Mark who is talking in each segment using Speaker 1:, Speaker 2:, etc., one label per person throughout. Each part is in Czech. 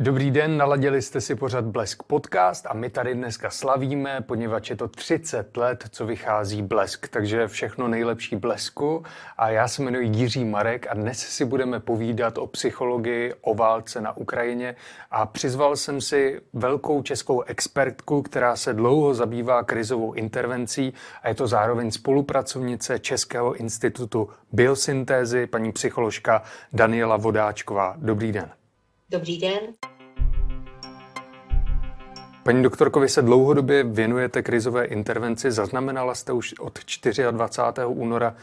Speaker 1: Dobrý den, naladili jste si pořad Blesk podcast a my tady dneska slavíme, poněvadž je to 30 let, co vychází Blesk, takže všechno nejlepší Blesku a já se jmenuji Jiří Marek a dnes si budeme povídat o psychologii, o válce na Ukrajině a přizval jsem si velkou českou expertku, která se dlouho zabývá krizovou intervencí a je to zároveň spolupracovnice Českého institutu biosyntézy, paní psycholožka Daniela Vodáčková. Dobrý den.
Speaker 2: Dobrý den.
Speaker 1: Paní doktorko, vy se dlouhodobě věnujete krizové intervenci. Zaznamenala jste už od 24. února,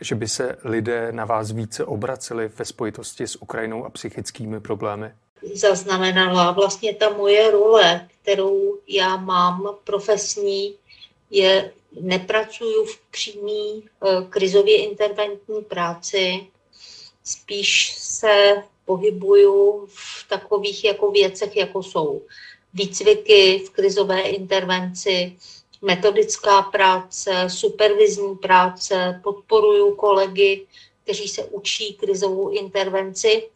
Speaker 1: že by se lidé na vás více obraceli ve spojitosti s Ukrajinou a psychickými problémy?
Speaker 2: Zaznamenala. Vlastně ta moje role, kterou já mám profesní, je nepracuju v přímý eh, krizově interventní práci, spíš se pohybuju v takových jako věcech, jako jsou výcviky v krizové intervenci, metodická práce, supervizní práce, podporuju kolegy, kteří se učí krizovou intervenci.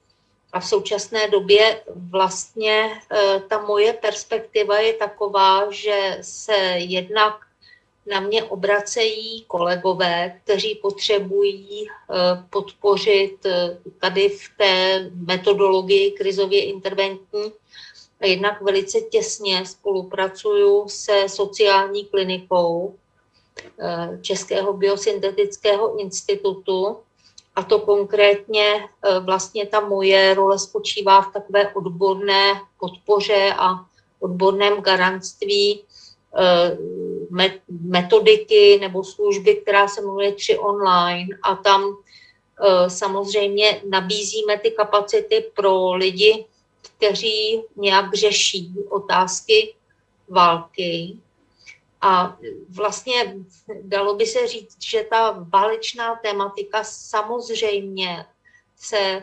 Speaker 2: A v současné době vlastně eh, ta moje perspektiva je taková, že se jednak na mě obracejí kolegové, kteří potřebují eh, podpořit eh, tady v té metodologii krizově interventní. A jednak velice těsně spolupracuju se sociální klinikou eh, Českého biosyntetického institutu. A to konkrétně vlastně ta moje role spočívá v takové odborné podpoře a odborném garantství metodiky nebo služby, která se jmenuje 3 online a tam e, samozřejmě nabízíme ty kapacity pro lidi, kteří nějak řeší otázky války. A vlastně dalo by se říct, že ta válečná tematika samozřejmě se e,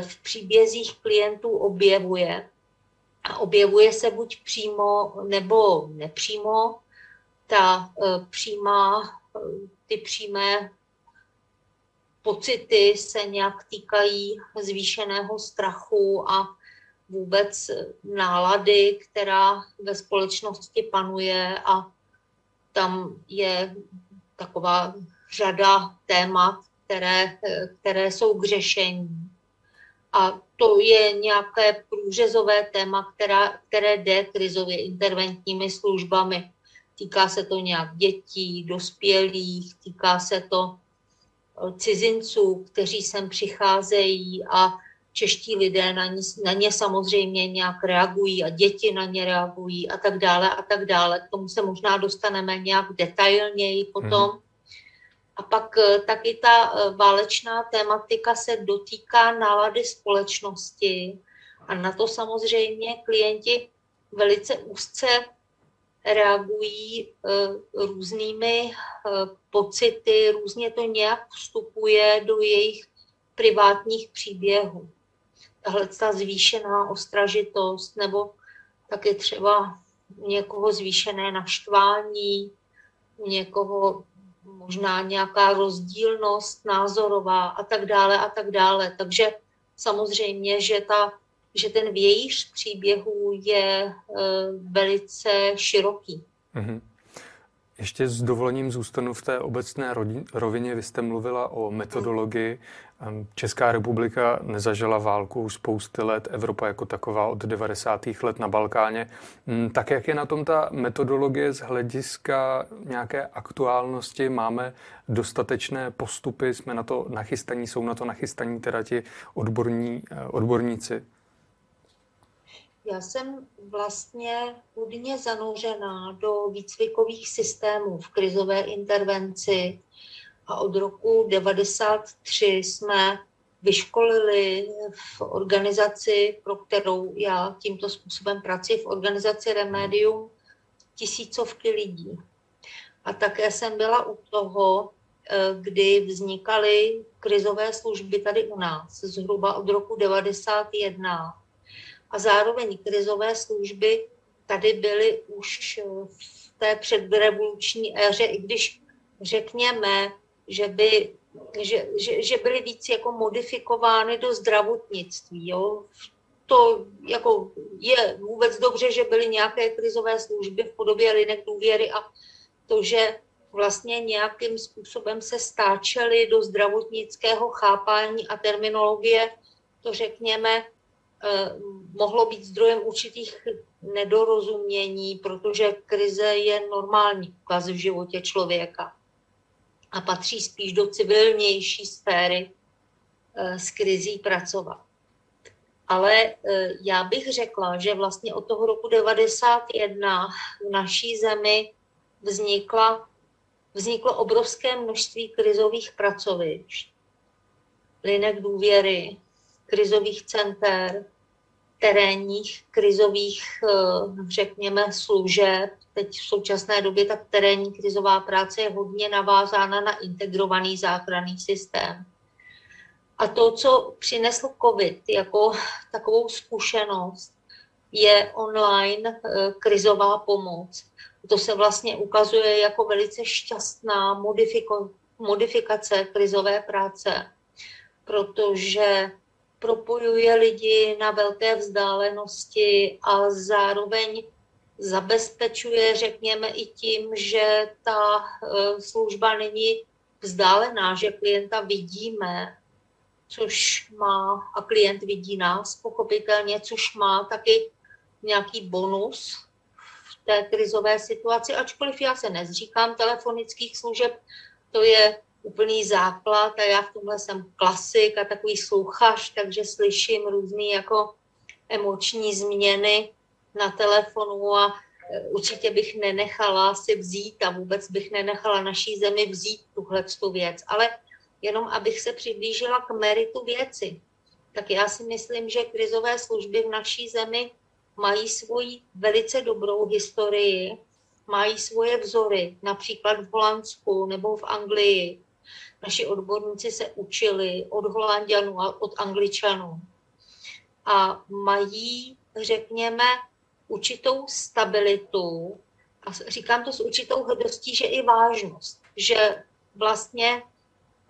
Speaker 2: v příbězích klientů objevuje. A objevuje se buď přímo nebo nepřímo ta e, přímá, e, ty přímé pocity se nějak týkají zvýšeného strachu a vůbec nálady, která ve společnosti panuje a tam je taková řada témat, které, které jsou k řešení. A to je nějaké průřezové téma, která, které jde krizově interventními službami. Týká se to nějak dětí, dospělých, týká se to eh, cizinců, kteří sem přicházejí a čeští lidé na ně, na ně samozřejmě nějak reagují a děti na ně reagují a tak dále a tak dále. K tomu se možná dostaneme nějak detailněji potom. Mm. A pak eh, taky ta eh, válečná tématika se dotýká nálady společnosti a na to samozřejmě klienti velice úzce reagují eh, různými eh, pocity, různě to nějak vstupuje do jejich privátních příběhů. Tahle ta zvýšená ostražitost nebo taky třeba někoho zvýšené naštvání, někoho možná nějaká rozdílnost názorová a tak dále a tak dále. Takže samozřejmě, že ta že ten vějíř příběhů je eh, velice široký. Mm-hmm.
Speaker 1: Ještě s dovolením zůstanu v té obecné rovině. Vy jste mluvila o metodologii. Česká republika nezažila válku spousty let, Evropa jako taková od 90. let na Balkáně. Mm, tak jak je na tom ta metodologie z hlediska nějaké aktuálnosti? Máme dostatečné postupy, jsme na to nachystaní, jsou na to nachystaní teda ti odborní, eh, odborníci?
Speaker 2: Já jsem vlastně hodně zanouřená do výcvikových systémů v krizové intervenci a od roku 93 jsme vyškolili v organizaci, pro kterou já tímto způsobem pracuji, v organizaci Remedium tisícovky lidí. A také jsem byla u toho, eh, kdy vznikaly krizové služby tady u nás, zhruba od roku 91 a zároveň krizové služby tady byly už v té předrevoluční éře, i když řekněme, že, by, že, že, že byly víc jako modifikovány do zdravotnictví. Jo? to jako je vůbec dobře, že byly nějaké krizové služby v podobě linek důvěry a to, že vlastně nějakým způsobem se stáčely do zdravotnického chápání a terminologie, to řekněme, eh, mohlo být zdrojem určitých nedorozumění, protože krize je normální ukaz v životě člověka a patří spíš do civilnější sféry eh, s krizí pracovat. Ale eh, já bych řekla, že vlastně od toho roku 1991 v naší zemi vznikla, vzniklo obrovské množství krizových pracovišť, linek důvěry, krizových center, terénních krizových, eh, řekněme, služeb. Teď v současné době tak terénní krizová práce je hodně navázána na integrovaný záchranný systém. A to, co přinesl COVID jako takovou zkušenost, je online eh, krizová pomoc. To se vlastně ukazuje jako velice šťastná modifiko, modifikace krizové práce, protože propojuje lidi na velké vzdálenosti a zároveň zabezpečuje, řekněme, i tím, že ta eh, služba není vzdálená, že klienta vidíme, což má, a klient vidí nás pochopitelně, což má taky nějaký bonus v té krizové situaci, ačkoliv já se nezříkám telefonických služeb, to je úplný základ a já v tomhle jsem klasik a takový sluchař, takže slyším různé jako emoční změny na telefonu a e, určitě bych nenechala si vzít a vůbec bych nenechala naší zemi vzít tuhle věc. Ale jenom abych se přiblížila k meritu věci, tak já si myslím, že krizové služby v naší zemi mají svoji velice dobrou historii, mají svoje vzory, například v Holandsku nebo v Anglii, naši odborníci se učili od Holandianů a od Angličanů. A mají, řekněme, určitou stabilitu, a říkám to s určitou hrdostí, že i vážnost, že vlastně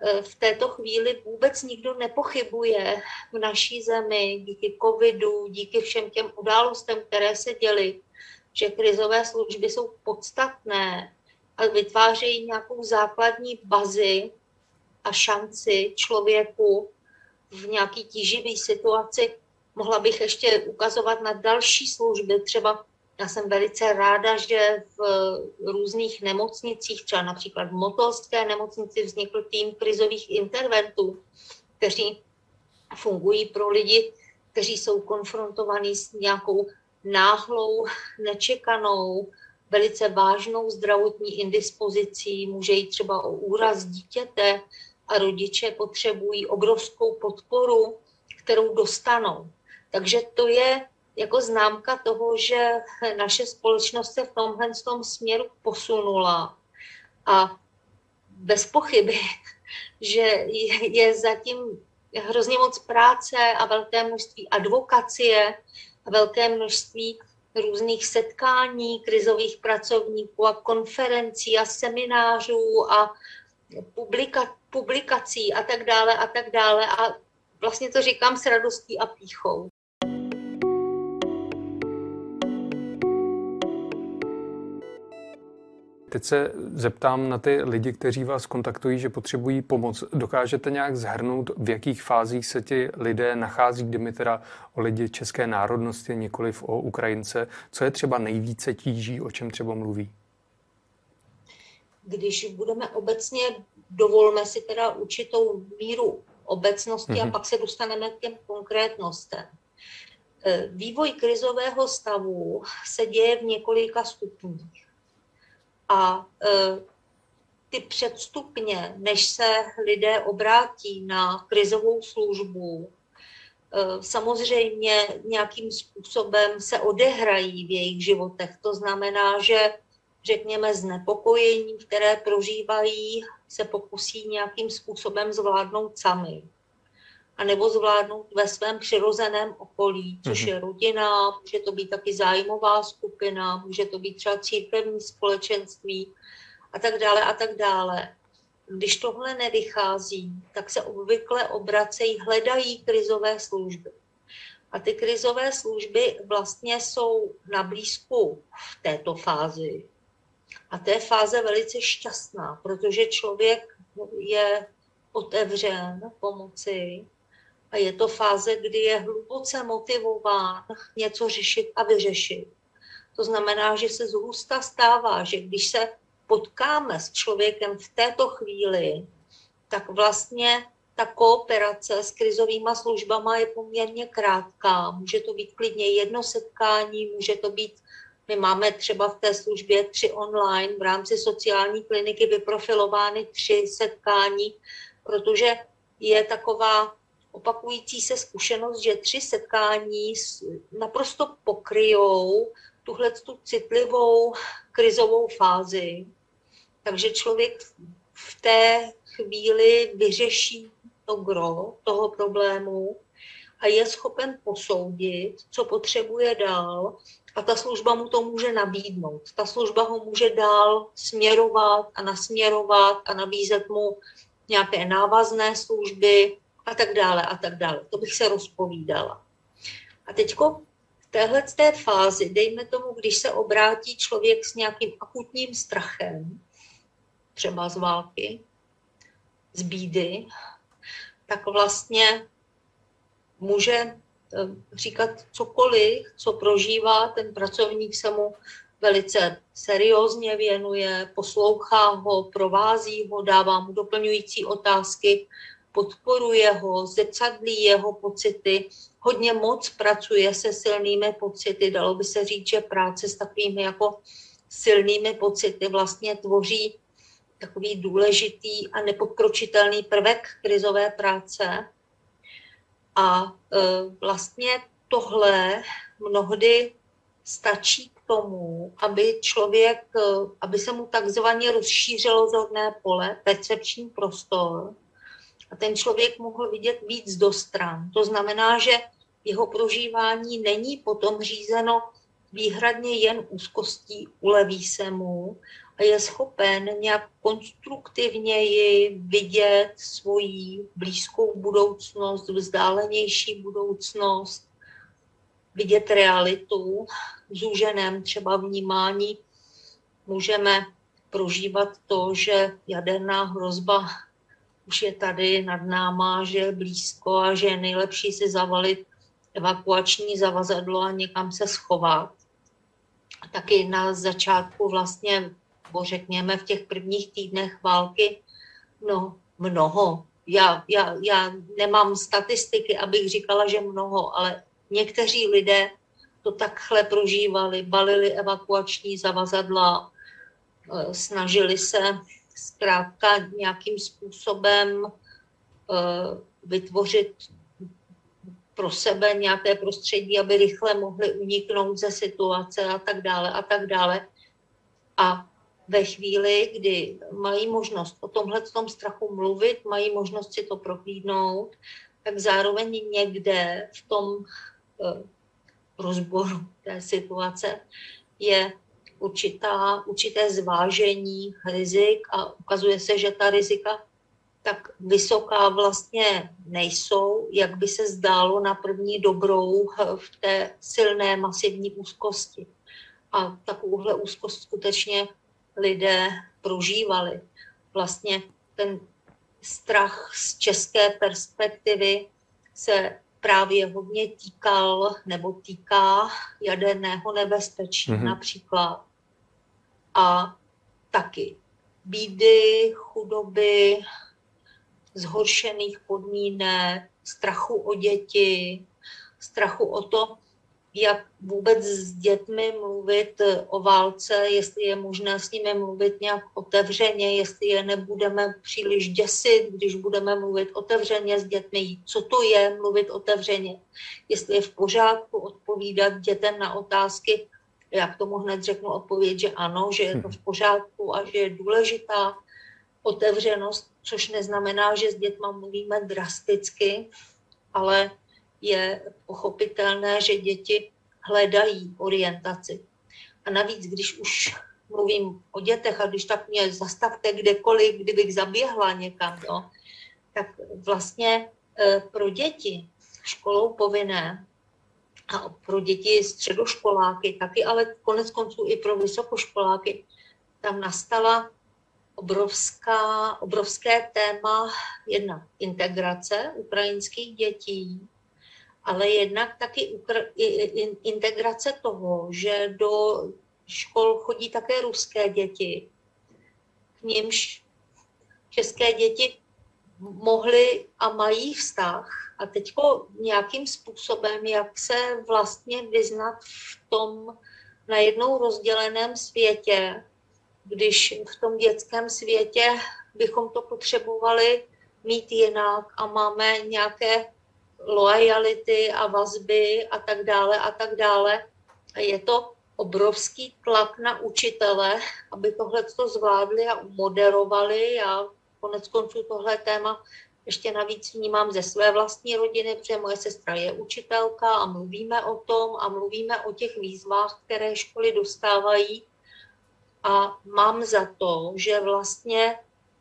Speaker 2: e, v této chvíli vůbec nikdo nepochybuje v naší zemi díky covidu, díky všem těm událostem, které se děly, že krizové služby jsou podstatné a vytvářejí nějakou základní bazi a šanci člověku v nějaký tíživý situaci. Mohla bych ještě ukazovat na další služby, třeba já jsem velice ráda, že v různých nemocnicích, třeba například v Motolské nemocnici vznikl tým krizových interventů, kteří fungují pro lidi, kteří jsou konfrontovaní s nějakou náhlou, nečekanou, velice vážnou zdravotní indispozicí, může jít třeba o úraz dítěte, a rodiče potřebují obrovskou podporu, kterou dostanou. Takže to je jako známka toho, že naše společnost se v tomhle tom směru posunula. A bez pochyby, že je zatím hrozně moc práce a velké množství advokacie a velké množství různých setkání krizových pracovníků a konferencí a seminářů a publika, publikací a tak dále a tak dále. A vlastně to říkám s radostí a píchou.
Speaker 1: Teď se zeptám na ty lidi, kteří vás kontaktují, že potřebují pomoc. Dokážete nějak zhrnout, v jakých fázích se ti lidé nachází, kdy mi teda o lidi české národnosti, nikoliv o Ukrajince, co je třeba nejvíce tíží, o čem třeba mluví?
Speaker 2: Když budeme obecně dovolme si teda určitou míru obecnosti mm-hmm. a mhm. pak se dostaneme k těm konkrétnostem. E, vývoj krizového stavu se děje v několika stupních. A e, ty předstupně, než se lidé obrátí na krizovou službu, e, samozřejmě nějakým způsobem se odehrají v jejich životech. To znamená, že řekněme, znepokojení, které prožívají, se pokusí nějakým způsobem zvládnout sami. A nebo zvládnout ve svém přirozeném okolí, což mm-hmm. je rodina, může to být taky zájmová skupina, může to být třeba církevní společenství a tak dále a tak dále. Když tohle nevychází, tak se obvykle obracejí, hledají krizové služby. A ty krizové služby vlastně jsou na blízku v této fázi. A to je fáze velice šťastná, protože člověk je otevřen pomoci a je to fáze, kdy je hluboce motivován něco řešit a vyřešit. To znamená, že se zhusta stává, že když se potkáme s člověkem v této chvíli, tak vlastně ta kooperace s krizovými službama je poměrně krátká. Může to být klidně jedno setkání, může to být, my máme třeba v té službě tři online, v rámci sociální kliniky vyprofilovány tři setkání, protože je taková opakující se zkušenost, že tři setkání naprosto pokryjou tuhle tu citlivou krizovou fázi. Takže člověk v té chvíli vyřeší to gro toho problému a je schopen posoudit, co potřebuje dál a ta služba mu to může nabídnout. Ta služba ho může dál směrovat a nasměrovat a nabízet mu nějaké návazné služby a tak dále a tak dále. To bych se rozpovídala. A teďko v téhle té fázi, dejme tomu, když se obrátí člověk s nějakým akutním strachem, třeba z války, z bídy, tak vlastně může říkat cokoliv, co prožívá, ten pracovník se mu velice seriózně věnuje, poslouchá ho, provází ho, dává mu doplňující otázky, podporuje ho, zrcadlí jeho pocity, hodně moc pracuje se silnými pocity. Dalo by se říct, že práce s takovými jako silnými pocity vlastně tvoří takový důležitý a nepodkročitelný prvek krizové práce. A e, vlastně tohle mnohdy stačí k tomu, aby člověk, e, aby se mu takzvaně rozšířilo zorné pole, percepční prostor, a ten člověk mohl vidět víc do stran. To znamená, že jeho prožívání není potom řízeno výhradně jen úzkostí, uleví se mu, je schopen nějak konstruktivněji vidět svoji blízkou budoucnost, vzdálenější budoucnost, vidět realitu zúženém třeba vnímání. Můžeme prožívat to, že jaderná hrozba už je tady nad náma, že je blízko a že je nejlepší si zavalit evakuační zavazadlo a někam se schovat. Taky na začátku vlastně nebo řekněme v těch prvních týdnech války, no mnoho. Já, já, já nemám statistiky, abych říkala, že mnoho, ale někteří lidé to takhle prožívali, balili evakuační zavazadla, eh, snažili se zkrátka nějakým způsobem eh, vytvořit pro sebe nějaké prostředí, aby rychle mohli uniknout ze situace a tak dále a tak dále. A ve chvíli, kdy mají možnost o tomhle tom strachu mluvit, mají možnost si to prohlídnout, tak zároveň někde v tom eh, rozboru té situace je určitá, určité zvážení rizik a ukazuje se, že ta rizika tak vysoká vlastně nejsou, jak by se zdálo na první dobrou v té silné masivní úzkosti. A takovouhle úzkost skutečně lidé prožívali. Vlastně ten strach z české perspektivy se právě hodně týkal nebo týká jaderného nebezpečí mm-hmm. například. A taky bídy, chudoby, zhoršených podmínek, strachu o děti, strachu o to, jak vůbec s dětmi mluvit o válce, jestli je možné s nimi mluvit nějak otevřeně, jestli je nebudeme příliš děsit, když budeme mluvit otevřeně s dětmi, co to je mluvit otevřeně, jestli je v pořádku odpovídat dětem na otázky, jak tomu hned řeknu odpověď, že ano, že je to v pořádku a že je důležitá otevřenost, což neznamená, že s dětma mluvíme drasticky, ale je pochopitelné, že děti hledají orientaci. A navíc, když už mluvím o dětech a když tak mě zastavte kdekoliv, kdybych zaběhla někam, no, tak vlastně e, pro děti školou povinné a pro děti středoškoláky, taky ale konec konců i pro vysokoškoláky, tam nastala obrovská, obrovské téma jedna integrace ukrajinských dětí, ale jednak taky integrace toho, že do škol chodí také ruské děti, k nímž české děti mohly a mají vztah. A teď nějakým způsobem, jak se vlastně vyznat v tom najednou rozděleném světě, když v tom dětském světě bychom to potřebovali mít jinak a máme nějaké lojality a vazby a tak dále a tak dále. Je to obrovský tlak na učitele, aby tohle to zvládli a moderovali a konec konců tohle téma ještě navíc vnímám ze své vlastní rodiny, protože moje sestra je učitelka a mluvíme o tom a mluvíme o těch výzvách, které školy dostávají. A mám za to, že vlastně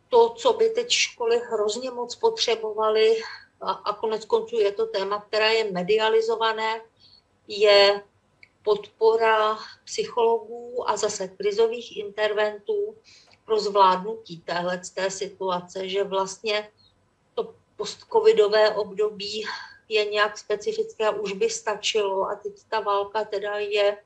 Speaker 2: to, co by teď školy hrozně moc potřebovaly, a, a konec konců je to téma, které je medializované, je podpora psychologů a zase krizových interventů pro zvládnutí téhle situace, že vlastně to postcovidové období je nějak specifické a už by stačilo a teď ta válka teda je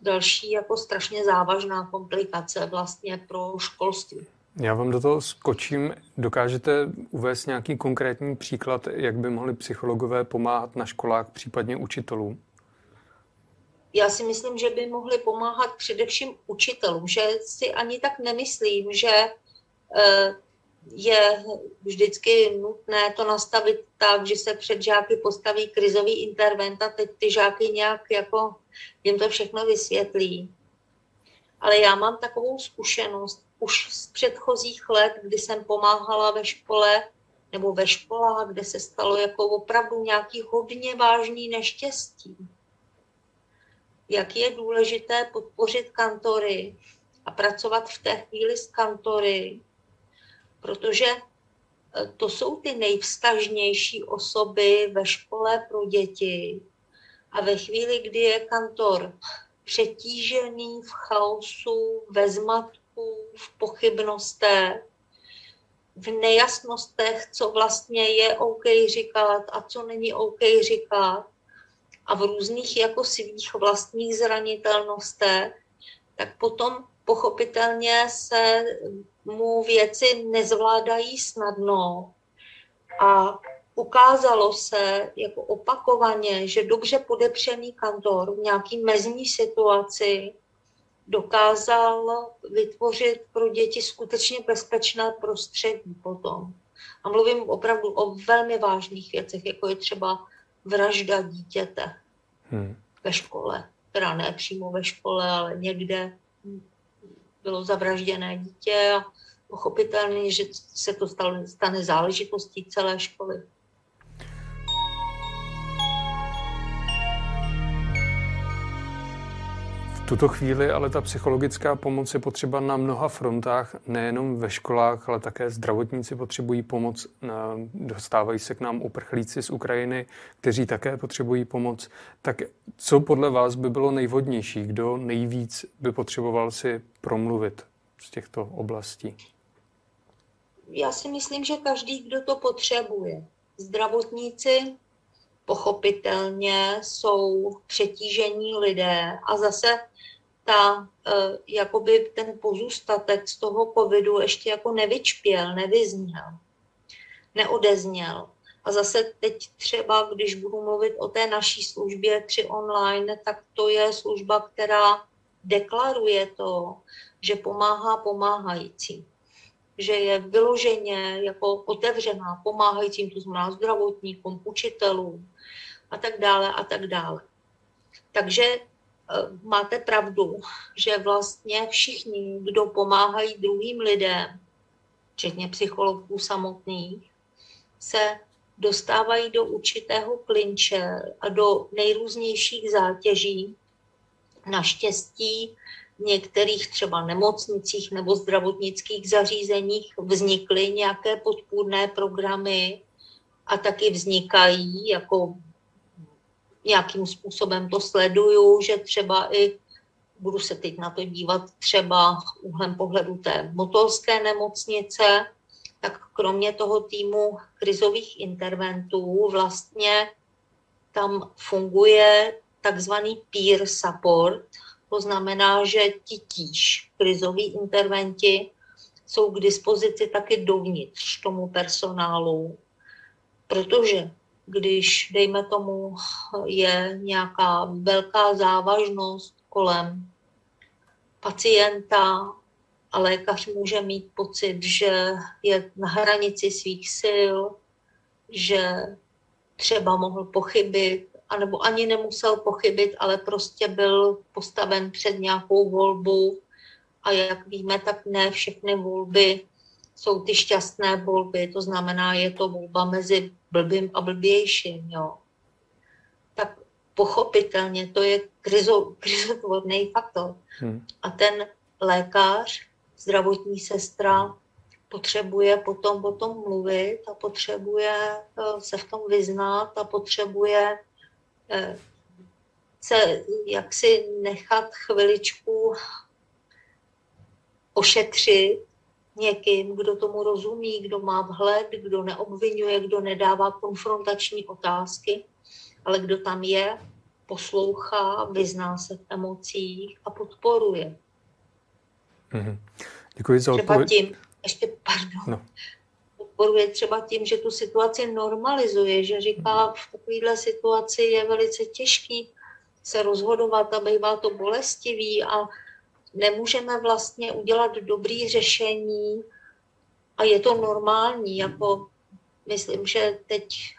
Speaker 2: další jako strašně závažná komplikace vlastně pro školství.
Speaker 1: Já vám do toho skočím. Dokážete uvést nějaký konkrétní příklad, jak by mohli psychologové pomáhat na školách, případně učitelům?
Speaker 2: Já si myslím, že by mohli pomáhat především učitelům, že si ani tak nemyslím, že eh, je vždycky nutné to nastavit tak, že se před žáky postaví krizový intervent a teď ty žáky nějak jako jim to všechno vysvětlí. Ale já mám takovou zkušenost už z předchozích let, kdy jsem pomáhala ve škole nebo ve školách, kde se stalo jako opravdu nějaký hodně vážný neštěstí. Jak je důležité podpořit kantory a pracovat v té chvíli s kantory, protože eh, to jsou ty nejvstažnější osoby ve škole pro děti. A ve chvíli, kdy je kantor přetížený v chaosu, ve zmatku, v pochybnostech, v nejasnostech, co vlastně je OK říkat a co není OK říkat, a v různých jako svých vlastních zranitelnostech, tak potom pochopitelně se mu věci nezvládají snadno. A ukázalo se jako opakovaně, že dobře podepřený kantor v nějaký mezní situaci dokázal vytvořit pro děti skutečně bezpečné prostředí potom. A mluvím opravdu o velmi vážných věcech, jako je třeba vražda dítěte hmm. ve škole. Teda ne přímo ve škole, ale někde bylo zavražděné dítě a pochopitelně, že se to stane záležitostí celé školy.
Speaker 1: Tuto chvíli ale ta psychologická pomoc je potřeba na mnoha frontách, nejenom ve školách, ale také zdravotníci potřebují pomoc. Dostávají se k nám uprchlíci z Ukrajiny, kteří také potřebují pomoc. Tak co podle vás by bylo nejvhodnější? Kdo nejvíc by potřeboval si promluvit z těchto oblastí?
Speaker 2: Já si myslím, že každý, kdo to potřebuje. Zdravotníci pochopitelně jsou přetížení lidé a zase ta, eh, jakoby ten pozůstatek z toho covidu ještě jako nevyčpěl, nevyzněl, neodezněl. A zase teď třeba, když budu mluvit o té naší službě 3 online, tak to je služba, která deklaruje to, že pomáhá pomáhající. Že je vyloženě jako otevřená pomáhajícím, to znamená zdravotníkům, učitelům a tak dále a tak dále. Takže máte pravdu, že vlastně všichni, kdo pomáhají druhým lidem, včetně psychologů samotných, se dostávají do určitého klinče a do nejrůznějších zátěží. Naštěstí v některých třeba nemocnicích nebo zdravotnických zařízeních vznikly nějaké podpůrné programy a taky vznikají jako nějakým způsobem to sleduju, že třeba i budu se teď na to dívat třeba úhlem pohledu té motolské nemocnice, tak kromě toho týmu krizových interventů vlastně tam funguje takzvaný peer support, to znamená, že ti tíž krizoví interventi jsou k dispozici taky dovnitř tomu personálu, protože když, dejme tomu, je nějaká velká závažnost kolem pacienta a lékař může mít pocit, že je na hranici svých sil, že třeba mohl pochybit, anebo ani nemusel pochybit, ale prostě byl postaven před nějakou volbu. A jak víme, tak ne všechny volby jsou ty šťastné volby, to znamená, je to volba mezi blbým a blbějším. Jo. Tak pochopitelně to je krizo, krizotvorný faktor. Hmm. A ten lékař, zdravotní sestra potřebuje potom o tom mluvit a potřebuje eh, se v tom vyznat a potřebuje eh, se jaksi nechat chviličku ošetřit někým, kdo tomu rozumí, kdo má vhled, kdo neobvinuje, kdo nedává konfrontační otázky, ale kdo tam je, poslouchá, vyzná se v emocích a podporuje.
Speaker 1: Mm-hmm. Děkuji za
Speaker 2: odpověď. Třeba tím, ještě, pardon, no. podporuje třeba tím, že tu situaci normalizuje, že říká, v takovéhle situaci je velice těžký se rozhodovat a bývá to bolestivý a nemůžeme vlastně udělat dobrý řešení a je to normální, jako myslím, že teď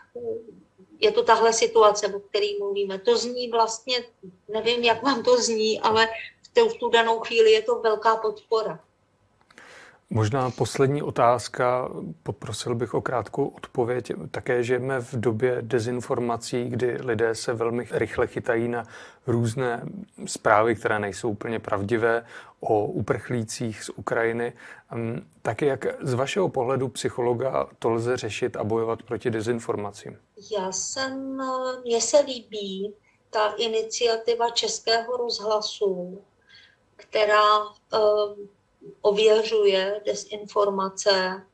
Speaker 2: je to tahle situace, o které mluvíme. To zní vlastně, nevím, jak vám to zní, ale v tu danou chvíli je to velká podpora.
Speaker 1: Možná poslední otázka, poprosil bych o krátkou odpověď. Také žijeme v době dezinformací, kdy lidé se velmi rychle chytají na různé zprávy, které nejsou úplně pravdivé o uprchlících z Ukrajiny. Tak jak z vašeho pohledu psychologa to lze řešit a bojovat proti dezinformacím?
Speaker 2: Já jsem, mně se líbí ta iniciativa Českého rozhlasu, která ověřuje desinformace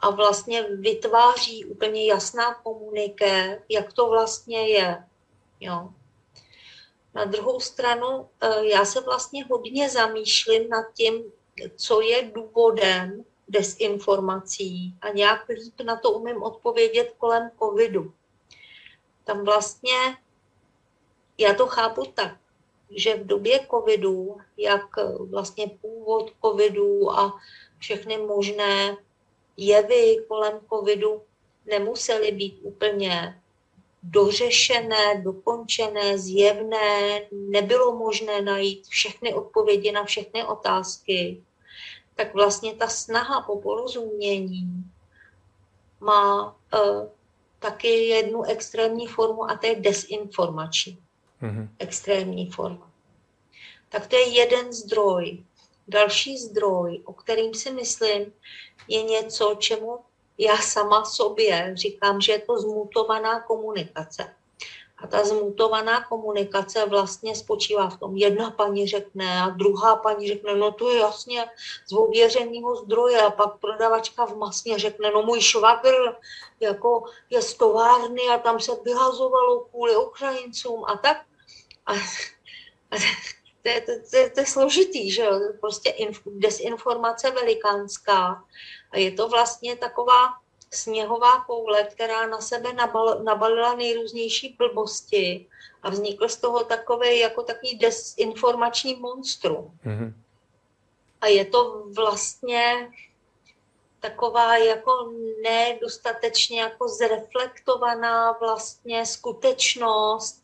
Speaker 2: a vlastně vytváří úplně jasná komuniké, jak to vlastně je. Jo. Na druhou stranu, eh, já se vlastně hodně zamýšlím nad tím, co je důvodem desinformací a nějak líp na to umím odpovědět kolem covidu. Tam vlastně, já to chápu tak, že v době covidu, jak vlastně původ covidu a všechny možné jevy kolem covidu nemusely být úplně dořešené, dokončené, zjevné, nebylo možné najít všechny odpovědi na všechny otázky, tak vlastně ta snaha po porozumění má uh, taky jednu extrémní formu a to je desinformační mm-hmm. extrémní forma. Tak to je jeden zdroj. Další zdroj, o kterým si myslím, je něco, čemu já sama sobě říkám, že je to zmutovaná komunikace. A ta zmutovaná komunikace vlastně spočívá v tom, jedna paní řekne a druhá paní řekne, no to je jasně z ověřeného zdroje a pak prodavačka v masně řekne, no můj švagr jako je z továrny a tam se vyhazovalo kvůli Ukrajincům a tak. A, a to, je, to, to, to je složitý, že jo? Prostě inf, desinformace velikánská. A je to vlastně taková sněhová koule, která na sebe nabal, nabalila nejrůznější blbosti a vznikl z toho takový jako takový desinformační monstrum. Mm-hmm. A je to vlastně taková jako nedostatečně jako zreflektovaná vlastně skutečnost,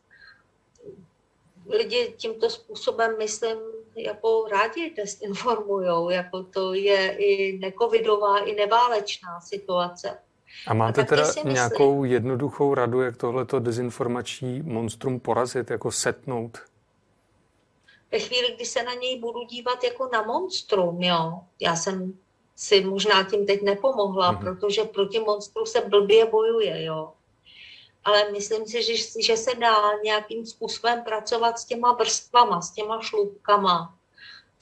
Speaker 2: lidi tímto způsobem, myslím, jako rádi desinformují, jako to je i necovidová, i neválečná situace.
Speaker 1: A máte a teda myslím, nějakou jednoduchou radu, jak tohleto dezinformační monstrum porazit, jako setnout?
Speaker 2: Ve chvíli, kdy se na něj budu dívat jako na monstrum, jo, já jsem si možná tím teď nepomohla, mm-hmm. protože proti monstru se blbě bojuje, jo. Ale myslím si, že, že se dá nějakým způsobem pracovat s těma vrstvama, s těma šlubkama.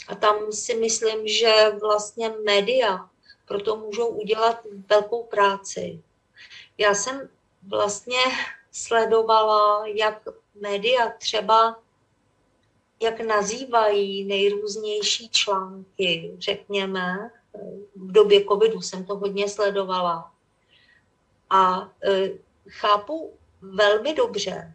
Speaker 2: A tam si myslím, že vlastně média proto můžou udělat velkou práci. Já jsem vlastně sledovala, jak média třeba jak nazývají nejrůznější články, řekněme, v době covidu jsem to hodně sledovala. A e, chápu velmi dobře,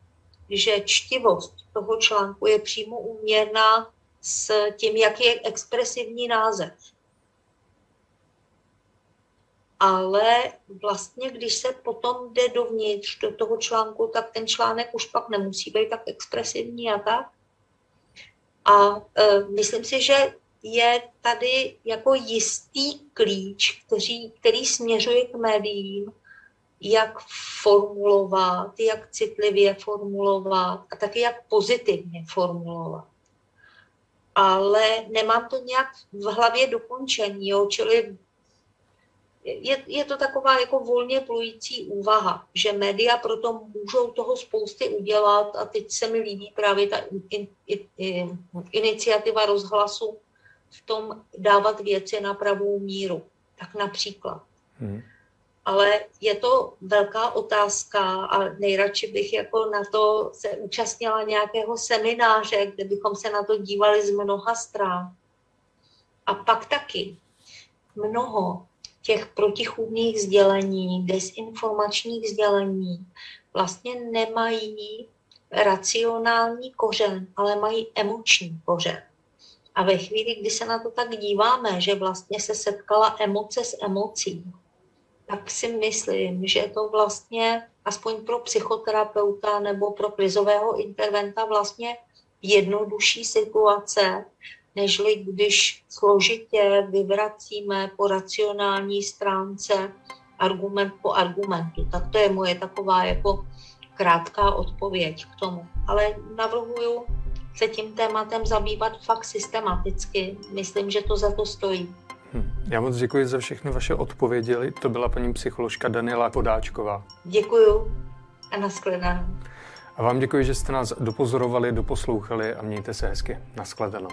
Speaker 2: že čtivost toho článku je přímo uměrná s tím, jak je expresivní název. Ale vlastně, když se potom jde dovnitř do toho článku, tak ten článek už pak nemusí být tak expresivní a tak. A e, myslím si, že je tady jako jistý klíč, který, který směřuje k médiím, jak formulovat, jak citlivě formulovat a taky jak pozitivně formulovat. Ale nemám to nějak v hlavě dokončení, jo? čili je, je to taková jako volně plující úvaha, že média proto můžou toho spousty udělat a teď se mi líbí právě ta in, in, in, iniciativa rozhlasu v tom dávat věci na pravou míru. Tak například. Hmm. Ale je to velká otázka a nejradši bych jako na to se účastnila nějakého semináře, kde bychom se na to dívali z mnoha stran. A pak taky mnoho těch protichůdných sdělení, desinformačních sdělení vlastně nemají racionální kořen, ale mají emoční kořen. A ve chvíli, kdy se na to tak díváme, že vlastně se setkala emoce s emocí, tak si myslím, že je to vlastně aspoň pro psychoterapeuta nebo pro krizového interventa vlastně jednodušší situace, nežli když složitě vyvracíme po racionální stránce argument po argumentu. Tak to je moje taková jako krátká odpověď k tomu. Ale navrhuju se tím tématem zabývat fakt systematicky. Myslím, že to za to stojí.
Speaker 1: Hm. Já moc děkuji za všechny vaše odpovědi. To byla paní psycholožka Daniela Podáčková.
Speaker 2: Děkuji a nashledanou.
Speaker 1: A vám děkuji, že jste nás dopozorovali, doposlouchali a mějte se hezky. Nashledanou.